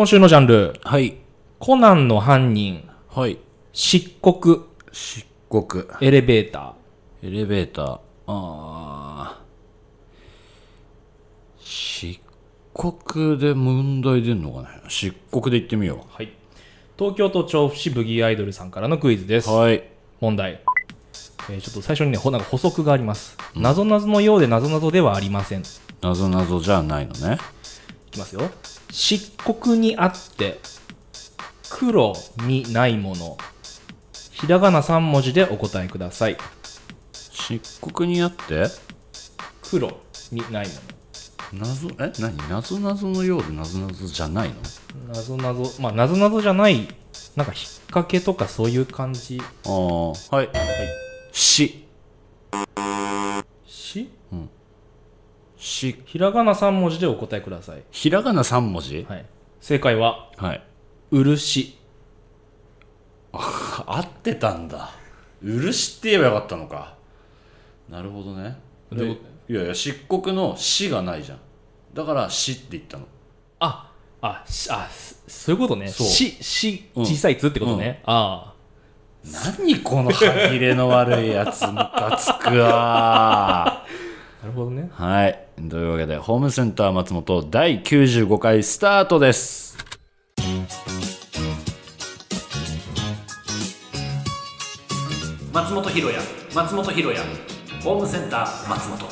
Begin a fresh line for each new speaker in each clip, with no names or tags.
今週のジャンル、
はい。
コナンの犯人、
はい。
漆黒、
漆黒。
エレベータ
エレベーター。あー。漆黒で問題出んのかな漆黒で言ってみよ
ー。はい。東京都調布市ブギーアイドルさんからのクイズです
う。。はい。
問題。えーちょっと最初にね、ほなんか補足があります。なぞなぞのようでなぞなぞではありません。い
なぞなぞじゃないのね。
きますよ。漆黒にあって、黒にないもの。ひらがな3文字でお答えください。
漆黒にあって、
黒にないも
謎、え？何？なぞなぞのようでなぞなぞじゃないの？
の。なぞなぞ、まあ、なぞなぞじゃない、なんか引っ掛けとかそういう感じ。
あー。はい。し。
し？
し。
ひらがな3文字でお答えください。
ひらがな3文字？
はい。正解は、
はい。
漆。
合ってたんだ漆って言えばよかったのかなるほどねで
で
いやいや漆黒の「死」がないじゃんだから「死」って言ったの
あ、あ、しあ、すそういうことね。
そう
し、し、
うん
小さい「つ」ってことね。あ
何この歯切れの悪いやつムカつくわ
あ。なるほどね。
はい。というわけでホームセンター松本第95回スタートです。
松本ひろや松本ひろやホームセンター松本。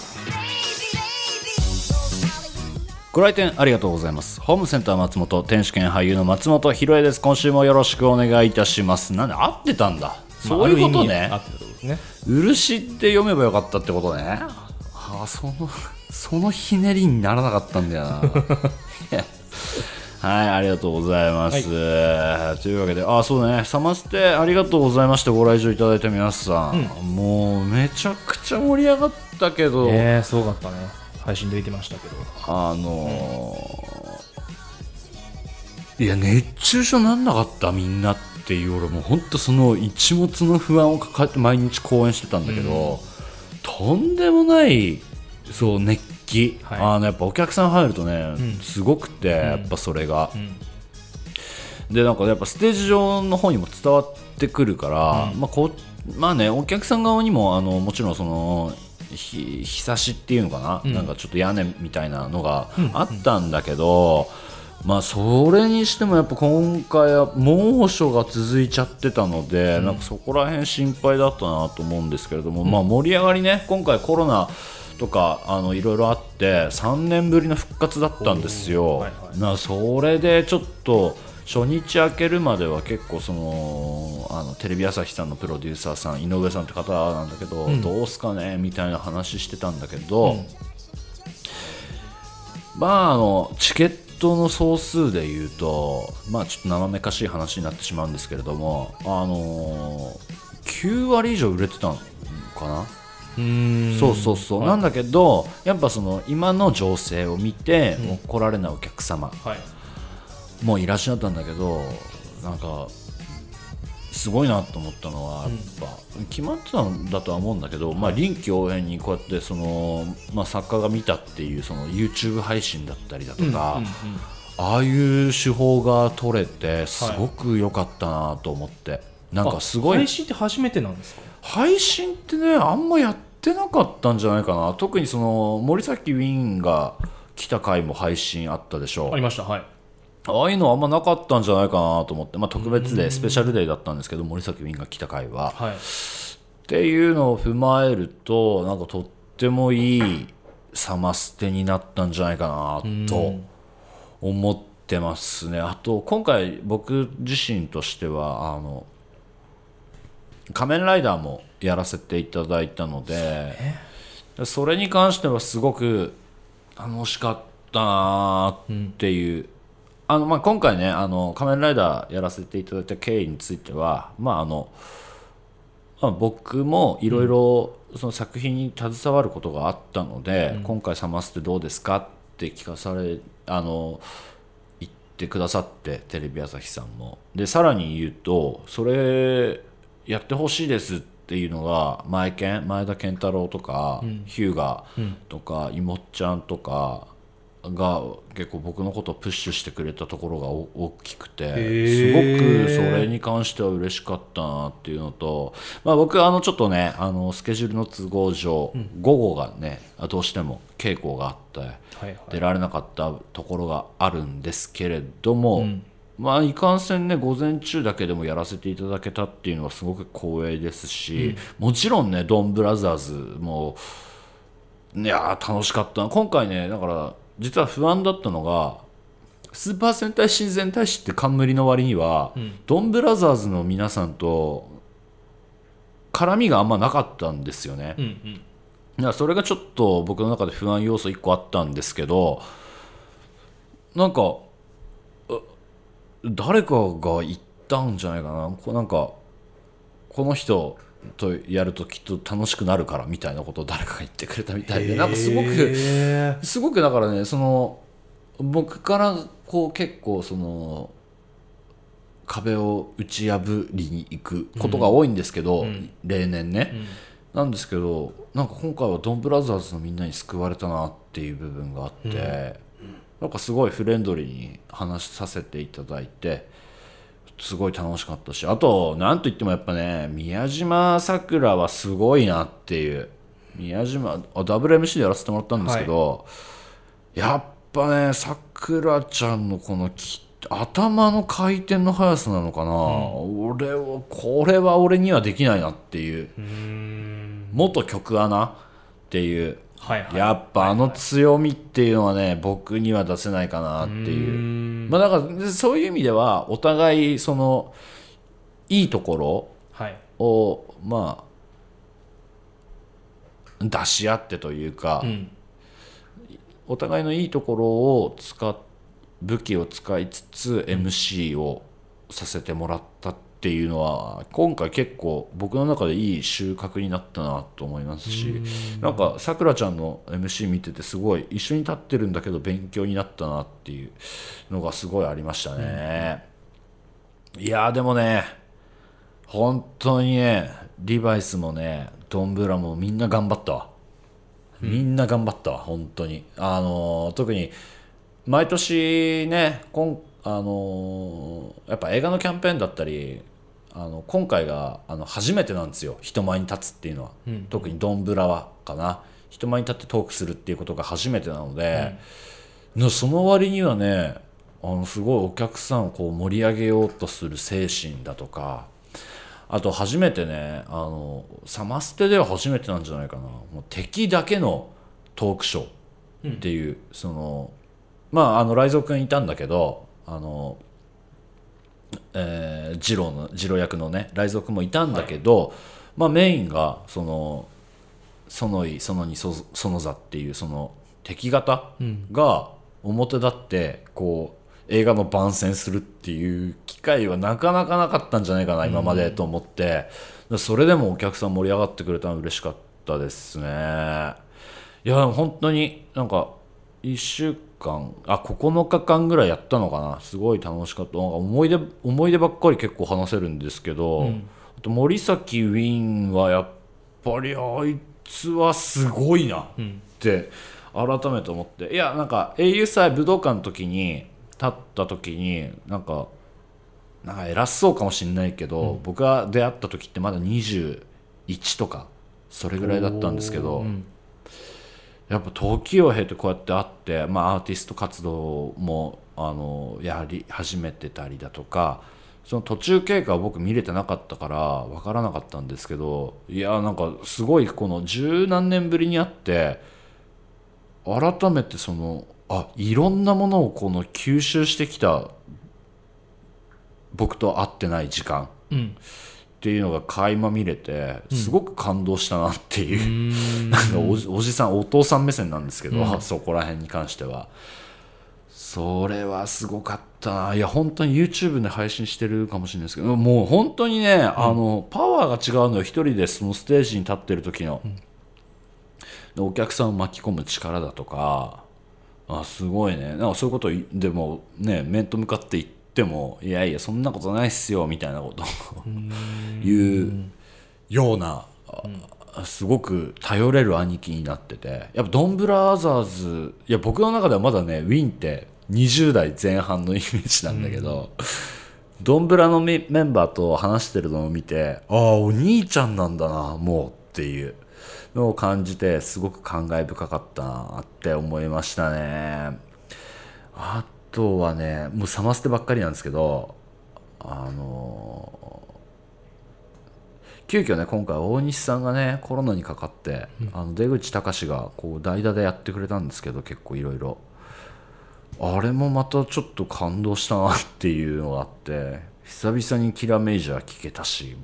ご来店ありがとうございます。ホームセンター松本天主兼俳優の松本ひろえです。今週もよろしくお願いいたします。なんで合ってたんだ。そういうことね、
ね。
漆って読めばよかったってことねあそのそのひねりにならなかったんだよな。はいありがとうございます、というわけであそうね。サマステありがとうございました。ご来場いただいた皆さん、もうめちゃくちゃ盛り上がったけど、
ええすごかったね。配信で出てましたけど。
あのーいや熱中症なんなかった？みんなっていう俺もう本当その一物の不安を抱えて毎日公演してたんだけど、とんでもないそう熱気、
はい。
あのやっぱお客さん入るとね、
ん。
すごくて、やっぱそれが、
ん。
でなんかやっぱステージ上の方にも伝わってくるから、まあこうまあねお客さん側にもあのもちろんそのひひさしっていうのかな、
うん。
なんかちょっと屋根みたいなのがあったんだけど、まあそれにしてもやっぱ今回は猛暑が続いちゃってたので、なんかそこら辺心配だったなと思うんですけれども、まあ盛り上がりね今回コロナとかあのいろいろあって3年ぶりの復活だったんですよ。
はいはい。
なそれでちょっと初日明けるまでは結構そのあのテレビ朝日さんのプロデューサーさん井上さんって方なんだけど、
ん。
どうすかね？みたいな話してたんだけど、まああのチケットの総数でいうとまあちょっと生めかしい話になってしまうんですけれどもあの9割以上売れてたのかな？
うーん
そうそうそう、
はい。
なんだけどやっぱその今の情勢を見て、
うん。
もう来られないお客様。
はい。
もういらっしゃったんだけどなんかすごいなと思ったのはやっぱ、決まってたんだとは思うんだけど、まあ、臨機応変にこうやってその、まあ、作家が見たっていうその YouTube 配信だったりだとか、
うんうんうん。
ああいう手法が取れてすごく良かったなと思って、なんかすごい
あ配信って初めてなんですか？
配信ってねあんまやってなかったんじゃないかな特にその森崎ウィンが来た回も配信あったでしょ
ありました。はい。
ああいうのあんまなかったんじゃないかなと思って、まあ、特別でスペシャルデーだったんですけど森崎ウィンが来た回は
はい。
っていうのを踏まえるとなんかとってもいいサマステになったんじゃないかなと思ってますねあと今回僕自身としてはあの仮面ライダーもやらせていただいたのでそれに関してはすごく楽しかったなっていう、あのまあ、今回ねあの仮面ライダーやらせていただいた経緯についてはまああのまあ、僕もいろいろその作品に携わることがあったので、今回「サマステどうですか?」って聞かされあの言ってくださってテレビ朝日さんも。でさらに言うとそれやってほしいですっていうのが前健前田健太郎とか、ヒューガとか、いもっちゃんとかが結構僕のことをプッシュしてくれたところがお大きくてすご
ー
くそれに関しては嬉しかったなっていうのと、まあ、僕あのちょっとねあのスケジュールの都合上、午後がねどうしても稽古があって
はいはい。
出られなかったところがあるんですけれども、まあいかんせんね午前中だけでもやらせていただけたっていうのはすごく光栄ですし、もちろんねドンブラザーズもいやー楽しかった。な今回ねだから実は不安だったのがスーパー戦隊親善大使って冠の割には、ドンブラザーズの皆さんと絡みがあんまなかったんですよね。
うんうん。
いやそれがちょっと僕の中で不安要素1個あったんですけどなんかう誰かが言ったんじゃないかな。こうなんかこの人とやるときっと楽しくなるからみたいなことを誰かが言ってくれたみたいで。なんかすごくすごくだからねその僕からこう結構その壁を打ち破りに行くことが多いんですけど、例年ね、なんですけどなんか今回はドンブラザーズのみんなに救われたなっていう部分があって、なんかすごいフレンドリーに話させていただいてすごい楽しかったしあとなんといってもやっぱね宮島さくらはすごいなっていう宮島あ WMC でやらせてもらったんですけど、やっぱねさくらちゃんのこのき頭の回転の速さなのかな、俺はこれは俺にはできないなっていう。元曲穴っていう
はいはい。
やっぱあの強みっていうのはね僕には出せないかなっていう。まあだからそういう意味ではお互いそのいいところ
はい。
をまあ出し合ってというか、
うん。
お互いのいいところを使っ武器を使いつつ MC をさせてもらったっていうのは今回結構僕の中でいい収穫になったなと思いますしなんかさくらちゃんの MC 見ててすごい一緒に立ってるんだけど勉強になったなっていうのがすごいありましたね。いやーでもね本当にねリバイスもねドンブラもみんな頑張ったわ。みんな頑張ったわ本当にあのー特に毎年ねこんあのーやっぱ映画のキャンペーンだったりあの今回があの初めてなんですよ。人前に立つっていうのは、特にドンブラはかな。人前に立ってトークするっていうことが初めてなので、のその割にはねあのすごいお客さんをこう盛り上げようとする精神だとかあと初めてねあのサマステでは初めてなんじゃないかな。もう敵だけのトークショーっていう、そのまああの雷蔵君いたんだけどあのえー、ジローのジロー役のね雷蔵君もいたんだけど、まあメインがその園井園にそ園座っていうその敵方が表立ってこう映画の番宣するっていう機会はなかなかなかったんじゃないかな今までと思って、それでもお客さん盛り上がってくれたのは嬉しかったですね。いや本当になんか1週間。あ9日間ぐらいやったのかな。すごい楽しかった。なんか思い出思い出ばっかり結構話せるんですけど、あと森崎ウィンはやっぱりあいつはすごいなって改めて思って。いやなんか英雄祭武道館の時に立った時になんかなんか偉そうかもしれないけど、僕が出会った時ってまだ21とかそれぐらいだったんですけど、やっぱ時を経てこうやって会って、まあ、アーティスト活動もあのやり始めてたりだとかその途中経過は僕見れてなかったから分からなかったんですけどいやなんかすごいこの十何年ぶりに会って改めてそのあいろんなものをこの吸収してきた僕と会ってない時間。
うん。
っていうのが垣間見れてすごく感動したなっていう、なんかおじおじさんお父さん目線なんですけど、そこら辺に関しては。それはすごかったな。いや本当に YouTube で配信してるかもしれないですけどもう本当にね、あのパワーが違うのよ。一人でそのステージに立ってる時の、でお客さんを巻き込む力だとか。あすごいね。なんかそういうこといでもね面と向かって言ってもいやいやそんなことないっすよみたいなことを言うような、あすごく頼れる兄貴になっててやっぱドンブラザーズいや僕の中ではまだねウィンって20代前半のイメージなんだけど、ドンブラのメメンバーと話してるのを見てああお兄ちゃんなんだなもうっていうのを感じてすごく感慨深かったなって思いましたね。あとはねもうサマステばっかりなんですけどあの急遽ね今回大西さんがねコロナにかかって、あの出口隆がこう代打でやってくれたんですけど結構いろいろ。あれもまたちょっと感動したなっていうのがあって久々にキラメイジャー聞けたし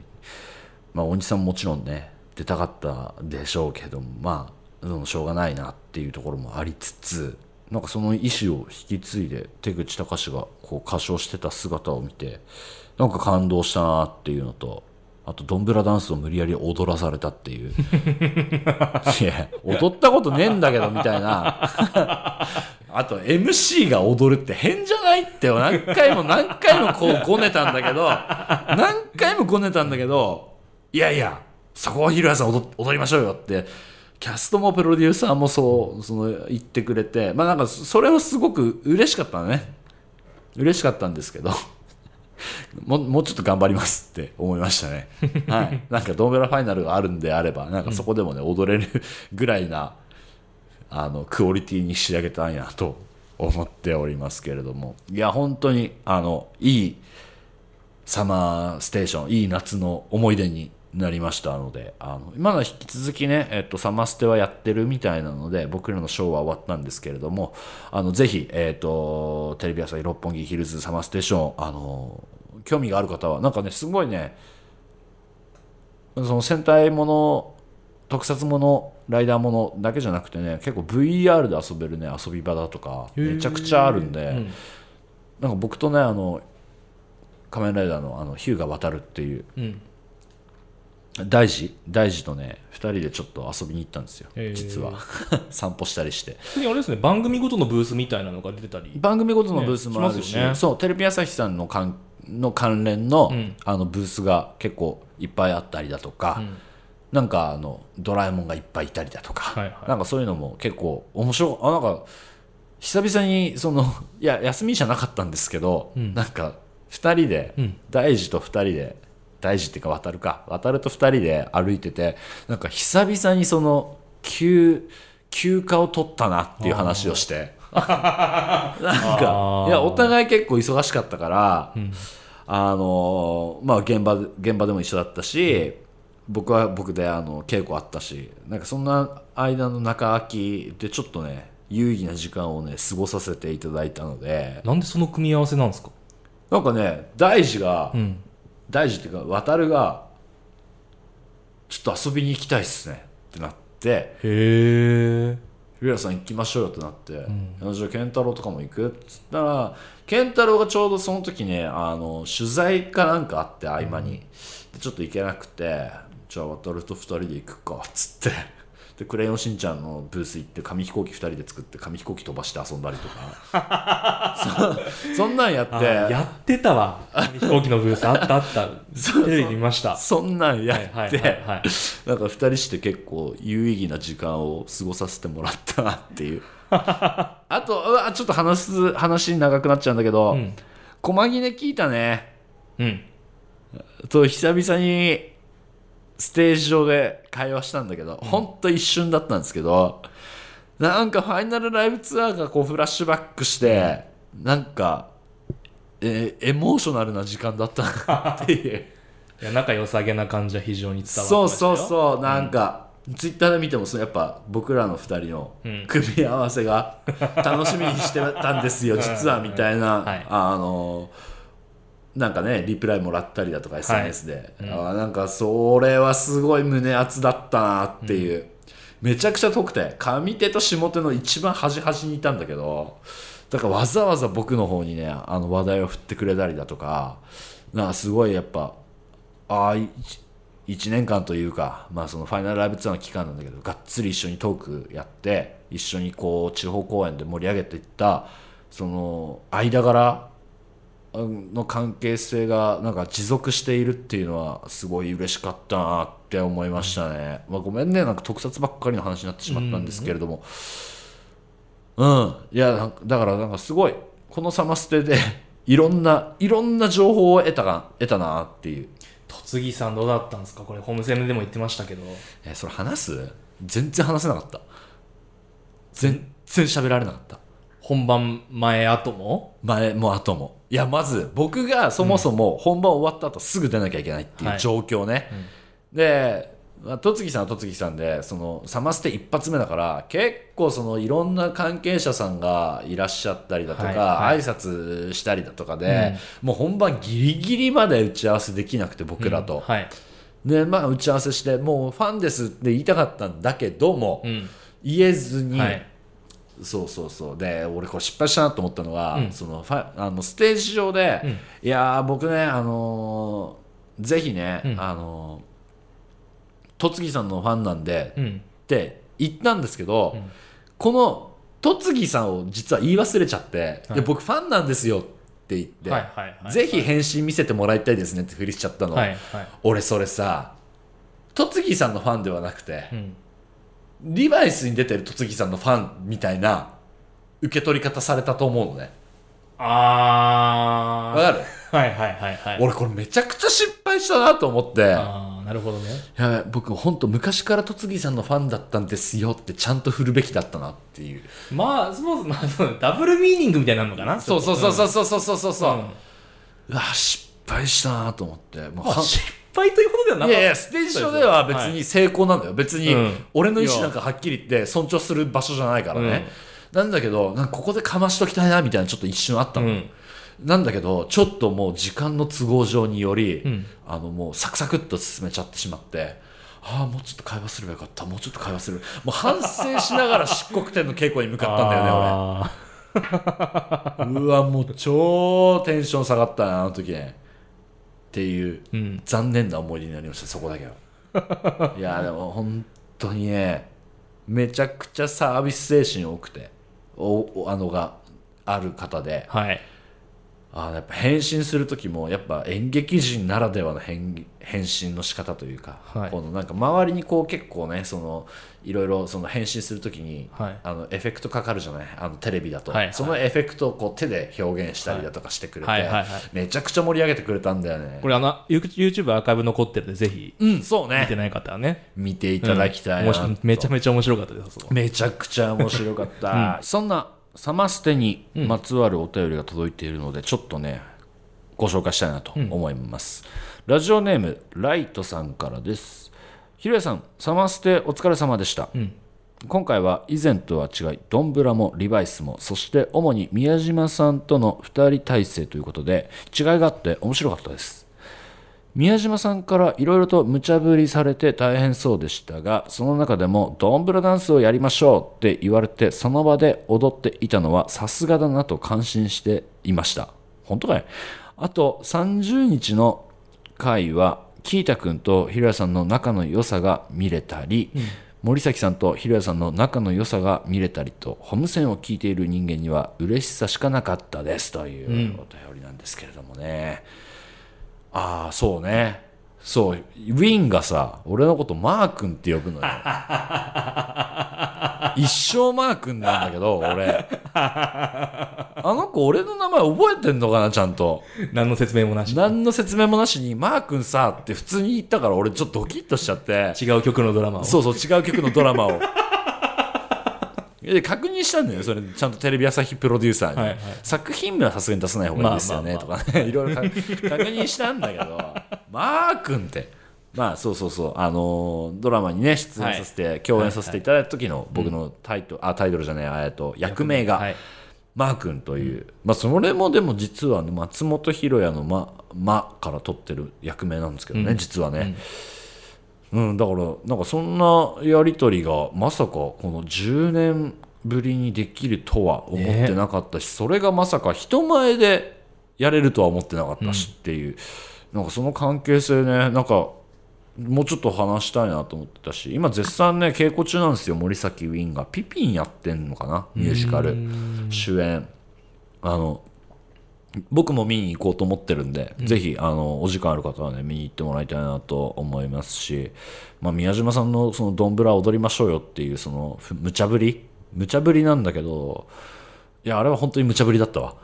まあ大西さんももちろんね出たかったでしょうけどもまあしょうがないなっていうところもありつつなんかその意思を引き継いで手口隆がこう歌唱してた姿を見てなんか感動したなっていうのとあとドンブラダンスを無理やり踊らされたっていう。いや踊ったことねえんだけどみたいな。あと MC が踊るって変じゃないって何回も何回もこうごねたんだけど何回もごねたんだけどいやいやそこはひろやさん踊踊りましょうよってキャストもプロデューサーもそうその言ってくれてまあなんかそれはすごく嬉しかったね嬉しかったんですけど ももうちょっと頑張りますって思いましたね。はい。なんかドーベラファイナルがあるんであれば、なんかそこでもね、踊れるぐらいな、あの、クオリティに仕上げたいなと思っておりますけれども。いや、本当に、あの、いいサマーステーション、いい夏の思い出になりましたので、あの、まだ引き続きね、えっと、サマステはやってるみたいなので、僕らのショーは終わったんですけれども、あの、ぜひ、えっと、テレビ朝日六本木ヒルズサマーステーション、あの、興味がある方は、なんかね、すごいね、その戦隊もの、特撮もの、ライダーものだけじゃなくてね、結構 VR で遊べるね、遊び場だとか、めちゃくちゃあるんで、
うん。
なんか僕とね、あの、仮面ライダーのあのヒューガ渡るっていう
うん
大事大事とね2人でちょっと遊びに行ったんですよ。
へー。
実は。散歩したりして。
あれですね番組ごとのブースみたいなのが出てたり
番組ごとのブースもあるし,、
ねね。
そうテレビ朝日さんの関の関連の,、
うん。
あのブースが結構いっぱいあったりだとか、
うん。
なんかあのドラえもんがいっぱいいたりだとか、
はいはい。
なんかそういうのも結構面白い。あなんか久々にそのいや休みじゃなかったんですけど、
うん。
なんか2人で、
うん。
大治と2人で大治っていうか渡るか。渡ると2人で歩いててなんか久々にその休休暇を取ったなっていう話をして。なんかいやお互い結構忙しかったから、
ん。
あのまあ現場現場でも一緒だったし、僕は僕であの稽古あったしなんかそんな間の中空きでちょっとね有意義な時間をね過ごさせていただいたので。
なんでその組み合わせなんですか？
なんかね大治が、
うん
大治っていうか渡るがちょっと遊びに行きたいっすね。ってなって。
へえ「
古谷さん行きましょうよ」ってなって「いやじゃあ健太郎とかも行く?」っつったら健太郎がちょうどその時ねあの取材かなんかあって合間に、でちょっと行けなくて「じゃあ渡ると2人で行くか」っつってでクレヨンしんちゃんのブース行って紙飛行機2人で作って紙飛行機飛ばして遊んだりとか。そ そんなんやって。
あやってたわ。紙飛行機のブースあったあった。テレビ見ました。
そんなんやって、なんか2人して結構有意義な時間を過ごさせてもらったなっていう。あとうわちょっと話す話長くなっちゃうんだけど、
うん。
細切れ聞いたね。
うん。
と久々にステージ上で会話したんだけど、ほん。と一瞬だったんですけどなんかファイナルライブツアーがこうフラッシュバックして、なんか、えーエモーショナルな時間だったなっていう。
いや仲良さげな感じは非常に伝わって
そう
ましたよ。
そうそうなんか、ツイッターで見てもそうやっぱ僕らの2人の
うん。
組み合わせが楽しみにしてたんですよ 実はみたいな、
はい。
あのなんかねリプライもらったりだとか SNS で、
うん。
あーなんかそれはすごい胸熱だったなっていう、めちゃくちゃ遠くて上手と下手の一番端々にいたんだけどだからわざわざ僕の方にねあの話題を振ってくれたりだとかなんかすごいやっぱああ1年間というか、まあ、そのファイナルライブツアーの期間なんだけどがっつり一緒にトークやって一緒にこう地方公演で盛り上げていったその間柄の関係性がなんか持続しているっていうのはすごい嬉しかったなって思いましたね、まあ、ごめんね。なんか特撮ばっかりの話になってしまったんですけれども。うん、いやなんかだからなんかすごいこのサマステで いろんないろんな情報を得たが得たなっていう。
戸次さんどうだったんですか？これホームセンでも言ってましたけど。
えそれ話す？全然話せなかった。全然喋られなかった。
本番前後も？
前も後もいやまず僕がそもそも本番終わった後すぐ出なきゃいけないっていう状況ね、でまあ戸次さんは戸次さんでそのサマステ一発目だから結構そのいろんな関係者さんがいらっしゃったりだとか、
はいはい。
挨拶したりだとかで、もう本番ギリギリまで打ち合わせできなくて僕らと、
はい、
でまあ打ち合わせしてもうファンですって言いたかったんだけども、
うん。
言えずに、
はい
そうそうそう。で俺これ失敗したなと思ったのは、
うん。
そのファあのステージ上で、
うん。
いやー僕ねあのーぜひね、
うん。
あのー戸次さんのファンなんで、っ
うん。
て言ったんですけど、
うん。
この戸次さんを実は言い忘れちゃって、
はい。
いや僕ファンなんですよって言って、
はいはいはい
ぜひ返信見せてもらいたいですねってふりしちゃったの、
はいはい。
俺それさ戸次さんのファンではなくて、
うん
リバイスに出てる戸次さんのファンみたいな受け取り方されたと思うのね。
あ
わかる？
あはいはいはいはい
俺これめちゃくちゃ失敗したなと思って、や
ああなるほどね
ばい僕本当昔から戸次さんのファンだったんですよってちゃんと振るべきだったなっていう。
まあそうまあそうダブルミーニングみたいになるのかな
そうそうそうそうそうそうそうそうそう。
うん
うわ失敗したなと思って。もう
失敗ということではないかった。
やいやステージ上では別に成功なのよ、別に
うん。
俺の意思なんかはっきり言って尊重する場所じゃないからね、なんだけどなんかここでかましときたいなみたいなちょっと一瞬あったの、
うん。
なんだけどちょっともう時間の都合上により、
うん。
あのもうサクサクっと進めちゃってしまってああもうちょっと会話すればよかった。もうちょっと会話する。もう反省しながら漆黒天の稽古に向かったんだよね
あ
俺。うわもう超テンション下がったなあの時。ねっていう
ーうん。
残念な思い出になりましたそこだけは。いやでも本当にねめちゃくちゃサービス精神多くておおあのがある方で。
はい
あーやっぱ返信する時もやっぱ演劇人ならではの返返信の仕方というか、
はい。
このなんか周りにこう結構ねそのいろいろその返信する時に、
はい。
あのエフェクトかかるじゃない？あのテレビだと、
はいはい。
そのエフェクトをこう手で表現したりだとかしてくれて、めちゃくちゃ盛り上げてくれたんだよね。
これあの YouTube アーカイブ残ってるんでぜひ。
うんそうね。
見てない方はね。
見ていただきたいな、
うん。めちゃめちゃ面白かったです
めちゃくちゃ面白かった、そんなサマステにまつわるお便りが届いているので、ちょっとねご紹介したいなと思います、ラジオネームライトさんからです。ひろやさんサマステお疲れ様でした、
ん。
今回は以前とは違いドンブラもリバイスもそして主に宮島さんとの2人体制ということで違いがあって面白かったです宮島さんからいろいろと無茶ぶりされて大変そうでしたがその中でもドンブラダンスをやりましょうって言われてその場で踊っていたのはさすがだなと感心していました。本当かい?あと30日の回はキータ君とひろやさんの仲の良さが見れたり、森崎さんとひろやさんの仲の良さが見れたりとホームセンを聞いている人間には嬉しさしかなかったです。というお便りなんですけれどもね、ああそうね。そうウィンがさ俺のことマー君って呼ぶのよ。一生マー君なんだけど俺。あの子俺の名前覚えてんのかなちゃんと。
何の説明もなし。
何の説明もなしに「マー君さ」って普通に言ったから俺ちょっとドキッとしちゃって。
違う曲のドラマを。
そうそう違う曲のドラマをで確認したんだよそれ。ちゃんとテレビ朝日プロデューサーに、
はいはい。
作品名はさすがに出さない方がいいですよね、とかね。いろいろか確認したんだけどマー君って。まあそうそうそう。あのードラマにね出演させて、共演させていただいた時の僕のタイトル、あタイトルじゃないえっと役名が、
はい。
マー君という、まあそれもでも実はね松本ひろやのま「ま」から取ってる役名なんですけどね、実はね、うんだからなんかそんなやり取りがまさかこの10年ぶりにできるとは思ってなかったし、それがまさか人前でやれるとは思ってなかったしっていう、なんかその関係性ねなんかもうちょっと話したいなと思ってたし今絶賛ね稽古中なんですよ森崎ウィンが。ピピンやってんのかなミュージカル。主演。あの僕も見に行こうと思ってるんで、ぜひあのお時間ある方はね見に行ってもらいたいなと思いますし、まあ、宮島さんのそのドンブラ踊りましょうよっていうそのふ無茶ぶり？無茶ぶりなんだけどいやあれは本当に無茶ぶりだったわ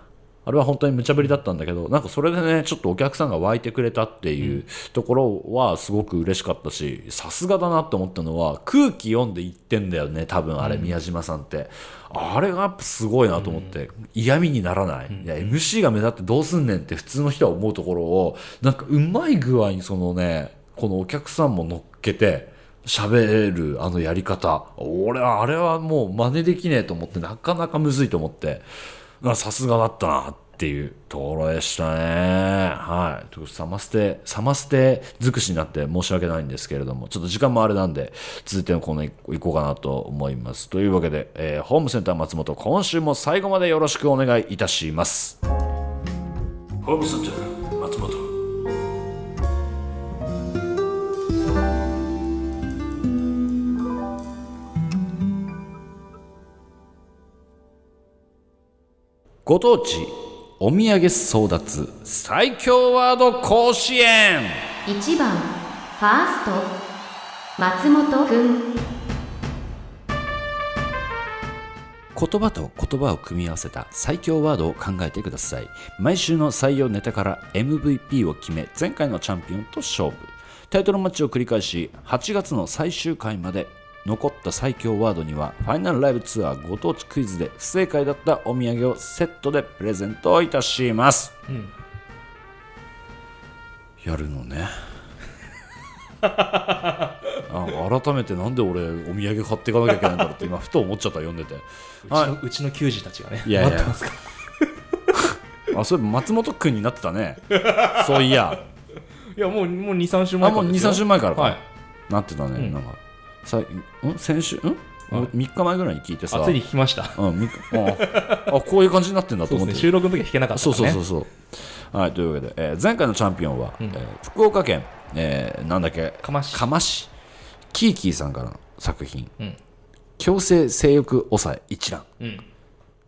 あれは本当に無茶ぶりだったんだけどなんかそれでねちょっとお客さんが湧いてくれたっていうところはすごく嬉しかったしさすがだなって思ったのは空気読んで言ってんだよね多分あれ宮島さんって、あれがやっぱすごいなと思って、嫌味にならない,、いや MC が目立ってどうすんねんって普通の人は思うところをなんかうまい具合にそのねこのお客さんも乗っけて喋るあのやり方。俺はあれはもう真似できねえと思ってなかなかむずいと思って。まあさすがだったなっていうところでしたね。はい。ということでサマステサマステ尽くしになって申し訳ないんですけれどもちょっと時間もあれなんで続いてのコーナー行こうかなと思います。というわけで、えーホームセンター松本今週も最後までよろしくお願いいたします。
ホームセンター。
ご当地お土産争奪最強ワード甲子園。
1番ファースト松本くん。
言葉と言葉を組み合わせた最強ワードを考えてください。毎週の採用ネタから MVP を決め前回のチャンピオンと勝負。タイトルマッチを繰り返し8月の最終回まで残った最強ワードにはファイナルライブツアーご当地クイズで不正解だったお土産をセットでプレゼントいたします、やるのね。あ改めてなんで俺お土産買っていかなきゃいけないんだろうって今ふと思っちゃった読んでて。
うちの,、うちの球児たちがね
いやいや。
待ってますか
あそういえば松本君になってたね。そういや。
いやもうもう23週前
あもう23週前からか、
はい。
なってたね、
うん。
なんかさん？先週ん、
はい
3日前ぐらいに聞いてさ。
あついに聞きました。
うん、みああこういう感じになってんだと思って
ね。収録の時は弾けなかったね。
そうそうそうはいというわけで、えー前回のチャンピオンは、
うん。
えー福岡県、えーなんだっけ？
かまし
釜市キーキーさんからの作品。
うん「
強制性欲抑え一覧。
うん」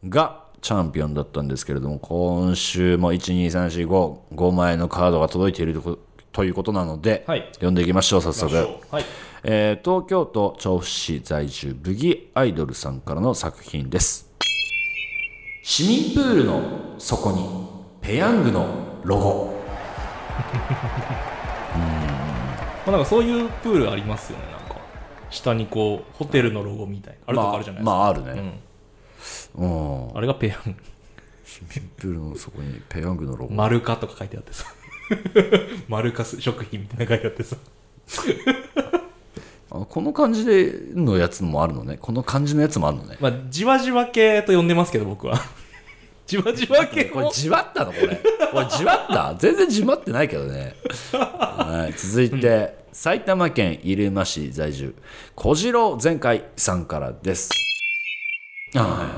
がチャンピオンだったんですけれども今週も12345枚のカードが届いているとこということなので、
はい。
読んでいきましょう早速、
はい
えー東京都調布市在住ブギアイドルさんからの作品です。市民プールの底にペヤングのロゴ。
まあ、なんかそういうプールありますよねなんか。下にこうホテルのロゴみたいな。あるとこあるじゃないですか、
まあ、まああるね、うん。
あれがペヤング。
市民プールの底にペヤングのロゴ、
マルカとか書いてあってさ。マルカス食品みたいなの書いてあってさ
あこの感じでのやつもあるのね。この感じのやつもあるのね。
まあじわじわ系と呼んでますけど僕は。じわじわ系も。
これじわったの？これ。これじわった？全然じわってないけどね、はい、続いて、埼玉県入間市在住。小次郎前回さんからです。あはい。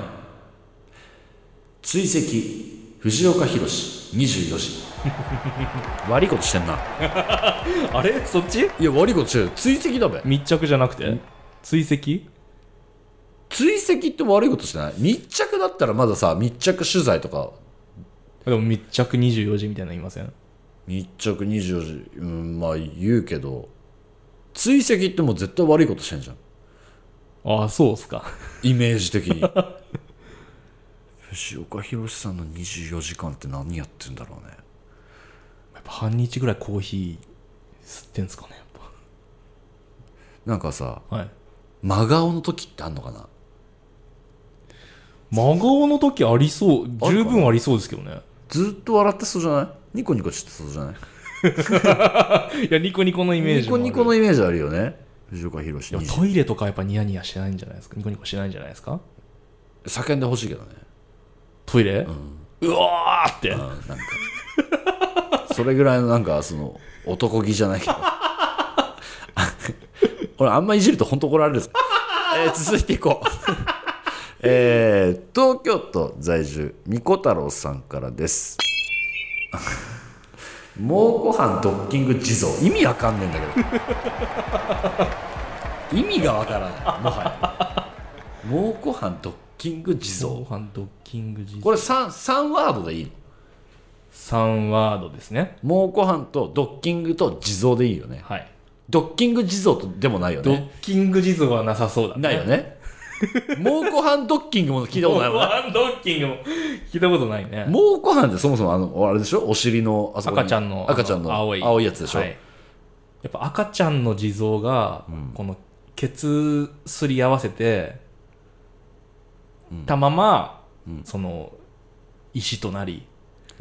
追跡藤岡弘24時。悪いことしてんな。
あれ？そっち？
いや悪いことしてる。追跡だべ。
密着じゃなくて？追跡？
追跡って悪いことしてない？密着だったらまださ密着取材とか。
でも密着24時みたいなの言いません？
密着24時。うんまあ言うけど。追跡ってもう絶対悪いことしてんじゃん。
ああそうっすか。
イメージ的に 藤岡弘さんの24時間って何やってんだろうね。
やっぱ半日ぐらいコーヒー吸ってんすかねやっ
なんかさ
ぱはい。
真顔の時ってあんのかな？
真顔の時ありそう十分ありそうですけどね。
ずっと笑ってそうじゃない？ニコニコしてそうじゃない？
いやニコニコのイメージ
ニコニコのイメージあるよね。藤岡弘
いや
20
トイレとかやっぱニヤニヤしないんじゃないですか？ニコニコしないんじゃないですか？
叫んでほしいけどね
トイレ、うわーって。
うんなんか。それぐらいのなんかその男気じゃないけど。俺あんまいじると本当怒られるぞ、えー続いていこう。えー東京都在住みこ太郎さんからです。蒙古飯ドッキング地蔵。意味わかんねえんだけど。意味がわからない。もはや。蒙古飯ドッキング地蔵
ドッキング時
これ 3, 3ワードでいいの
？3ワードですね。
蒙古藩とドッキングと地蔵でいいよね。
はい。
ドッキング地蔵とでもないよ
ドッ
ね
キング地蔵はなさそうだね。
ないよね。蒙古藩ドッキングも聞いたことないもんね
ワンドッキングも聞いたことないね。
蒙古藩ってそもそもあのあれでしょ？お尻のあそこに。
赤ちゃんの
赤ちゃんの
あ青い。
青いやつでしょ、
はい。やっぱ赤ちゃんの地蔵が、このケツすり合わせて、たまま、その石となり。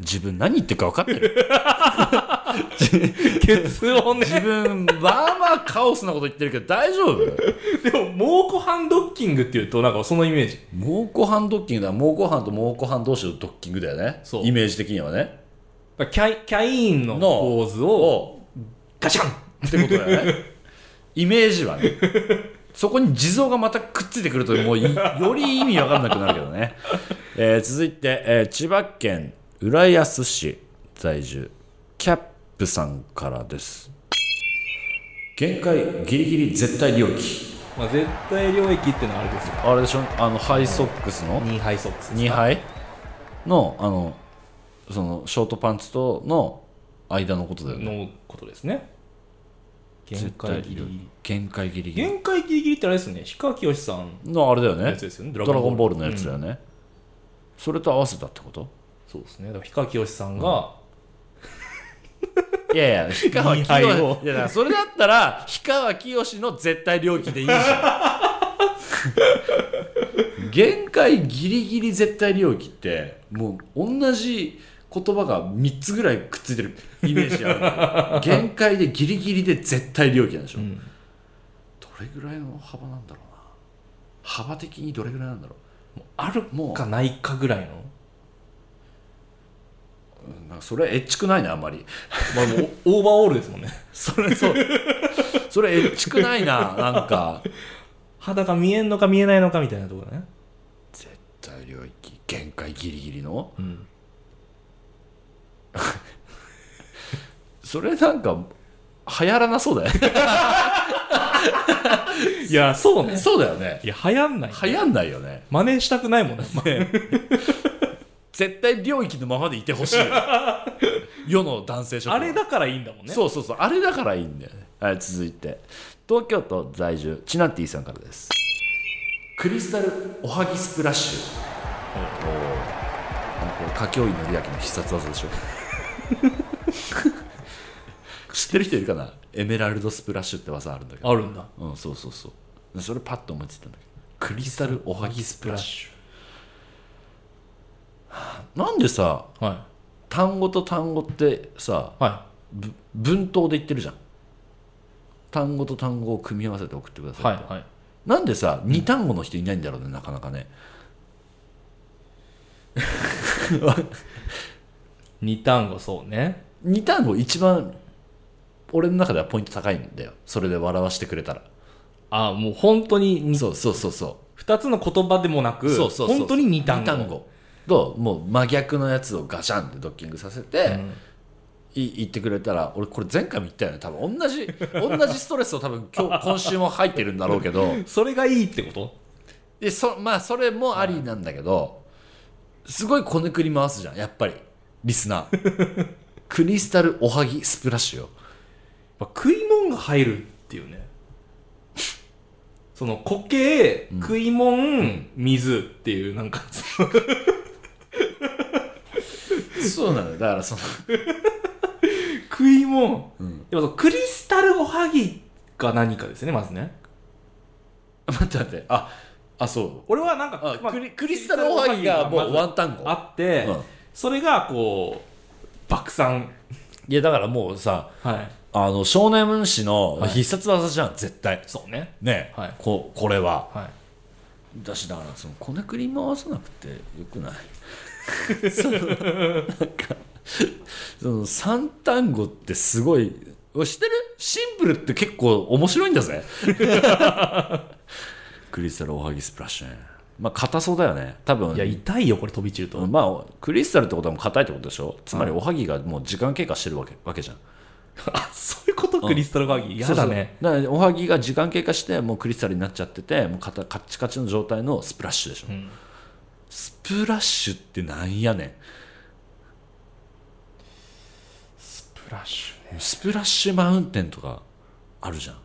自分何言ってるか分かってる。
ケツをね。
自分まあまあカオスなこと言ってるけど大丈夫？
でも蒙古ハンドッキングっていうとなんかそのイメージ。
蒙古藩ドッキングだ。蒙古藩と蒙古藩同士のドッキングだよね。
そう。
イメージ的にはね。
キャイキャイーンのポーズを
を
ガシャン
ってことだよね。イメージはねそこに地蔵がまたくっついてくるともうい より意味わかんなくなるけどね、えー続いて、えー千葉県浦安市在住キャップさんからです。限界ギリギリ絶対領域
まあ、絶対領域っていうのはあれですよ。
あれでしょ？あのハイソックスの
？2ハイソックス
2杯のあのそのショートパンツとの間のことだよね。
のことですね限
絶
界
対
ギリギリ
限界ギリギリ
限界ギリギリってあれですよね。氷川きよしさん
のあれだよね。
のやつですよね。
ドラゴンボール。のやつだよね、それと合わせたってこと？
そうですね。だから氷川きよしさんが、
いやいや氷川きよしいやだからそれだったら氷川きよしの絶対領域でいいじゃん。限界ギリギリ絶対領域ってもう同じ言葉が3つぐらいくっついてるイメージある。限界でギリギリで絶対領域なんでしょ、
ん。
どれぐらいの幅なんだろうな。幅的にどれぐらいなんだろ
あるかないかぐらいの？
うなんかそれエッチくないねあんまり。
まあもうオーバーオールですもんね。
それそう。それエッチくないななんか。
肌が見えんのか見えないのかみたいなところね。
絶対領域限界ギリギリの。
うん
それなんか流行らなそうだよね。
いやそうね。
そうだよね。
いや流行んない
流行んないよね。
真似したくないもんね。
絶対領域のままでいてほしいよ。世の男性諸君は。
あれだからいいんだもんね。
そうそうそう。あれだからいいんだよ。ねはい続いて。東京都在住チナティさんからです。クリスタルおはぎスプラッシュ。おおこれ歌教員のりあきの必殺技でしょ 知ってる人いるかな？エメラルドスプラッシュって技あるんだけど。
あるんだ。
うんそうそうそう。それパッと思いついたんだけど。クリスタルおはぎスプラッシュ。なんでさ
は
単語と単語ってさ
い。は
ぶ文頭で言ってるじゃん。単語と単語を組み合わせて送ってくだ
い
さいって、
はいはい。
なんでさ二単語の人いないんだろうねなかなかね
二単語そうね。
二単語一番俺の中ではポイント高いんだよ。それで笑わしてくれたら。
あもう本当にに
そうそうそうそ
二つの言葉でもなく
うそうそうそう。
本当に二単語。
ともう真逆のやつをガシャンってドッキングさせて、
うん。
い言ってくれたら俺これ前回も言ったよね多分。同じ同じストレスを多分今日今週も入ってるんだろうけど。
それがいいってこと？
でそまあそれもありなんだけどすごいこねくり回すじゃんやっぱりリスナー。クリスタルおはぎスプラッシュよ。
やっぱ食い物が入るっていうね。その固形、食い物、水っていうなんか。
そうなのよ。だからその
食い物、
ん。
やっぱそのクリスタルおはぎが何かですねまずね。
待って待って。ああそう。
俺はなんか
あ
まあ
クリクリスタルおはぎがもうワン単語。
あって、
うん
それがこう爆散。
いやだからもうさ
はい。
あの少年誌の
はい。
必殺技じゃん絶対。
そうね。
ね、
はい。
ここれは。
はい。
だしだからそのこねくり回さなくてよくない？そのなんかその三単語ってすごい知ってる？シンプルって結構面白いんだぜ。クリスタルおはぎスプラッシュねまあ硬そうだよね。多分。
いや痛いよこれ飛び散ると、
まあクリスタルってことはもう硬いってことでしょ？つまりおはぎがもう時間経過してるわけわけじゃん。
あそういうこと？クリスタルおはぎ？嫌だね
そうそう。だからおはぎが時間経過してもうクリスタルになっちゃっててもうカタカッチカチの状態のスプラッシュでしょ、
ん。
スプラッシュってなんやねん。
プラッシュね。
スプラッシュマウンテンとかあるじゃん。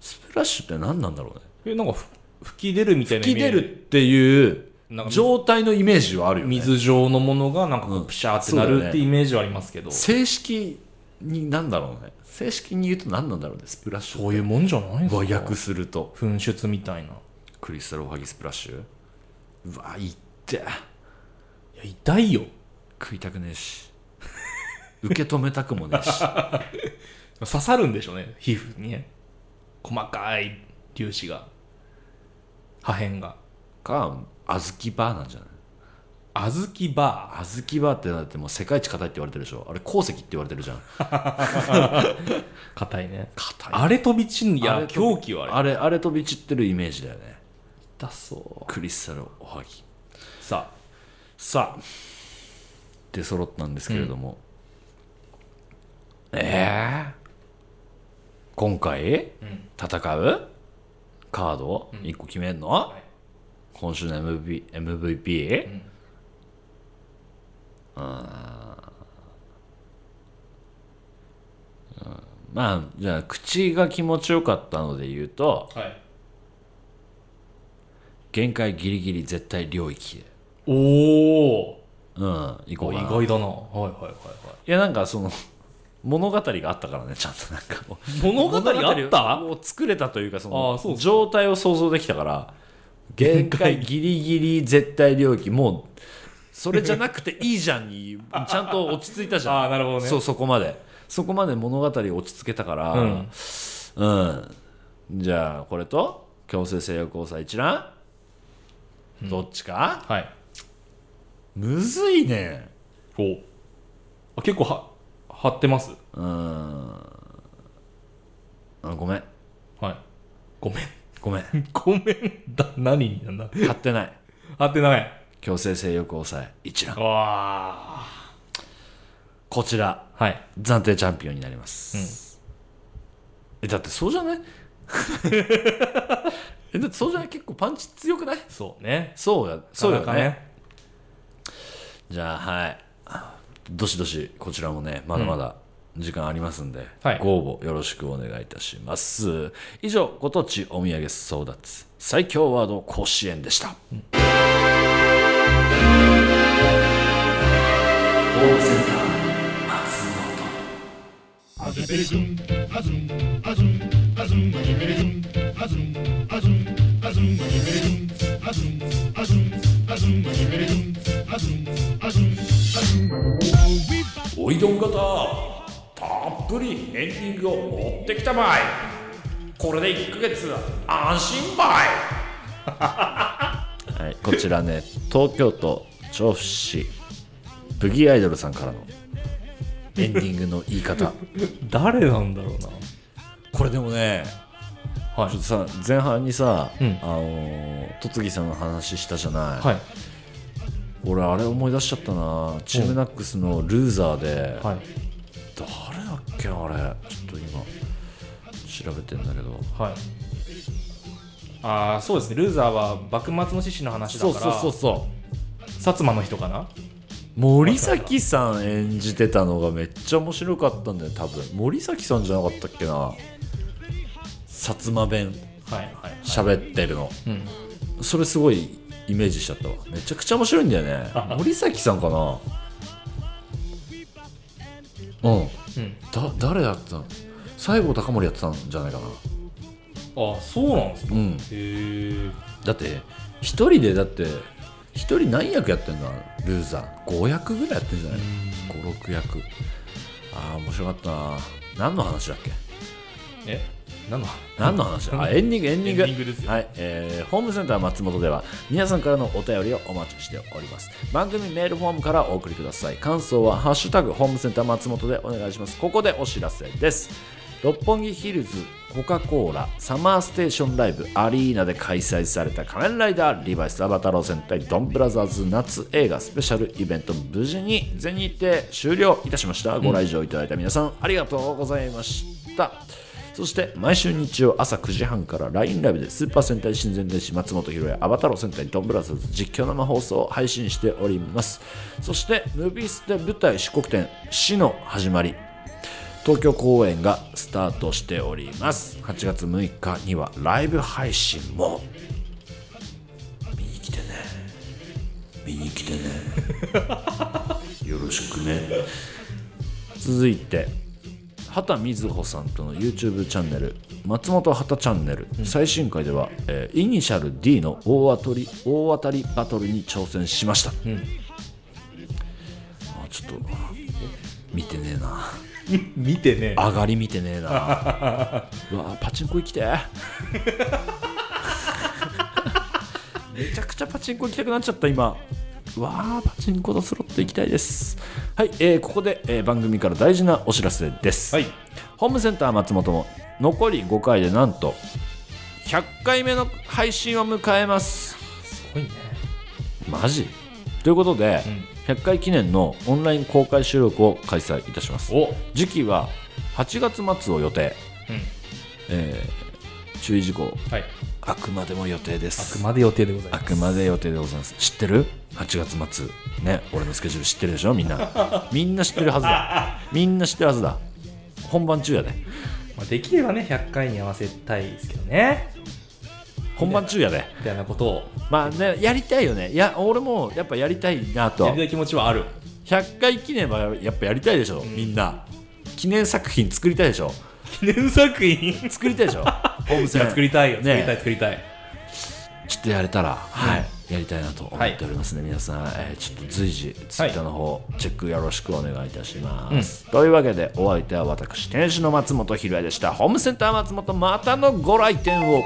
スプラッシュって何なんだろうね。
えなんかふ吹き出るみたいなイ
吹き出るっていう状態のイメージはあるよね。
水状のものがなんかプシャーってなるってイメージはありますけど、
正式に何だろうね。正式に言うと何なんだろうねスプラッシュ
そういうもんじゃないんですか。
和訳すると。
噴出みたいな。い
クリスタルおはぎスプラッシュ？うわいっ。て
や痛いよ。
食いたくねえし。受け止めたくもねえし。
刺さるんでしょうね。皮膚にね。細かい粒子が破片が。
か小豆バーなんじゃない？
小豆バ
小豆バーってだってもう世界一硬いって言われてるでしょ。あれ鉱石って言われてるじゃん。
ー硬いね。
硬い。
あれ飛び散んいや狂気はあれ。
あれあれ飛び散ってるイメージだよね。
痛そう。
クリスタルおはぎ。
さ
さあ。出揃ったんですけれども、ええ今回、戦う？カード1個決めんの、
い。
今週の MVP, MVP?
ん。
うん。まあじゃあ口が気持ちよかったので言うと
あはい。
限界ギリギリ絶対領域で
おお
うん行こう
意
かな。
外だな。はいはいはいはい。
いやなんかその物語があったからねちゃんとなんかもう。
物語あった？
を作れたというかその状態を想像できたから限界ギリギリ絶対領域もうそれじゃなくていいじゃんにちゃんと落ち着いたじゃん。
ああなるほどね。
そうそこまで。そこまで物語を落ち着けたから
うん。
うん。じゃあこれと強制性欲交際一覧、どっちか？
はい。
むずいね。
お。あ結構は張ってます。
うん。あごめん。
はい。ごめん。
ごめん。
ごめんだ何にな。んだ
貼ってない。
張ってない。
強制性欲抑え一覧。
わあ。
こちら。
はい。
暫定チャンピオンになります、えだってそうじゃない？えだってそうじゃない？結構パンチ強くない？
そうね。
そうやそうよね。
なかなか
じゃあはいどしどしこちらもねまだまだ時間ありますんで、
はい。
ご応募よろしくお願いいたします。以上ご当地お土産争奪最強ワード甲子園でした、ホームセンター松本っぷりエンディングを持ってきたばいこれで1ヶ月安心ばい。はいこちらね東京都調布市ブギーアイドルさんからのエンディングの言い方。
誰なんだろうな。
これでもね
はい。
ちょっとさ前半にさ、
うん。
あのー戸次さんの話したじゃない、
はい。
俺あれ思い出しちゃったな。チームナックスのルーザーで、
はい
誰だっけなあれ。ちょっと今調べてんだけど。
はい。ああそうですね。ルーザーは幕末の志士の話だ
そう
から。
そうそうそう
薩摩の人かな？
森崎さん演じてたのがめっちゃ面白かったんだよ多分。森崎さんじゃなかったっけな？薩摩弁。
はいはい
喋ってるの、
うん。
それすごいイメージしちゃったわ。めちゃくちゃ面白いんだよね。森崎さんかな？うん。
うん。
だ誰やってたの？西郷隆盛やってたんじゃないかな。
あそうなんですか？
うん。
へえ。
だって一人でだって一人何役やってんだルーザー。5役ぐらいやってんじゃない？56役。ああ面白かったな。何の話だっけ？
え？何の
何の話？エンディングエンディング。
エンディングですよ。
はい、えーホームセンター松本では皆さんからのお便りをお待ちしております。番組メールフォームからお送りください。感想は「ハッシュタグホームセンター松本」でお願いします。ここでお知らせです。六本木ヒルズコカ・コーラサマーステーションライブアリーナで開催された仮面ライダーリバイスアバタロー戦隊ドンブラザーズ夏映画スペシャルイベント無事に全日程終了いたしました。ご来場いただいた皆さんありがとうございました、そして毎週日曜朝9時半から LINE ライブでスーパー戦隊親善伝士松本ひろやアバタロー戦隊ドンブラザーズ実況生放送を配信しております。そしてムービースで舞台四国展死の始まり東京公演がスタートしております。8月6日にはライブ配信も。見に来てね。見に来てね。よろしくね。続いて畑瑞穂さんとの YouTube チャンネル松本畑チャンネル、最新回では、えーイニシャル D の大当たり大当たりバトルに挑戦しました、あちょっと見てねえな。
見てね
上がり見てねえな。うわパチンコ行きてえ。めちゃくちゃパチンコ行きたくなっちゃった今。うわーパチンコとスロット行きたいです。はい、えーここで、えー番組から大事なお知らせです、
はい。
ホームセンター松本も残り5回でなんと100回目の配信を迎えます。
すごいね。
マジ？ということで、100回記念のオンライン公開収録を開催いたします。
お。
時期は8月末を予定、
うん。
えー注意事項。
はい
あくまでも予定で
あ
す
くまで予定でござい
あ
ます。
くまで予定でございます。知ってる ?8 月末。ね俺のスケジュール知ってるでしょ？みんな。みんな知ってるはずだ。みんな知ってるはずだ。本番中やで。
まあ、できればね100回に合わせたいですけどね。
本番中やで。
みたいなことを。
まあねやりたいよね。いや俺もやっぱやりたいなと
やりたい気持ちはある。
100回記念はやっぱやりたいでしょ、みんな。記念作品作りたいでしょ。
記念作品？
作りたいでしょホームセン
作りたいよ。作
ね
りたい作りたい。
ちょっとやれたら、はい、やりたいなと思っておりますね、皆さん、えーちょっと随時ツイッターの方、チェックよろしくお願いいたします、というわけでお相手は私店主の松本ひろやでした。ホームセンター松本またのご来店を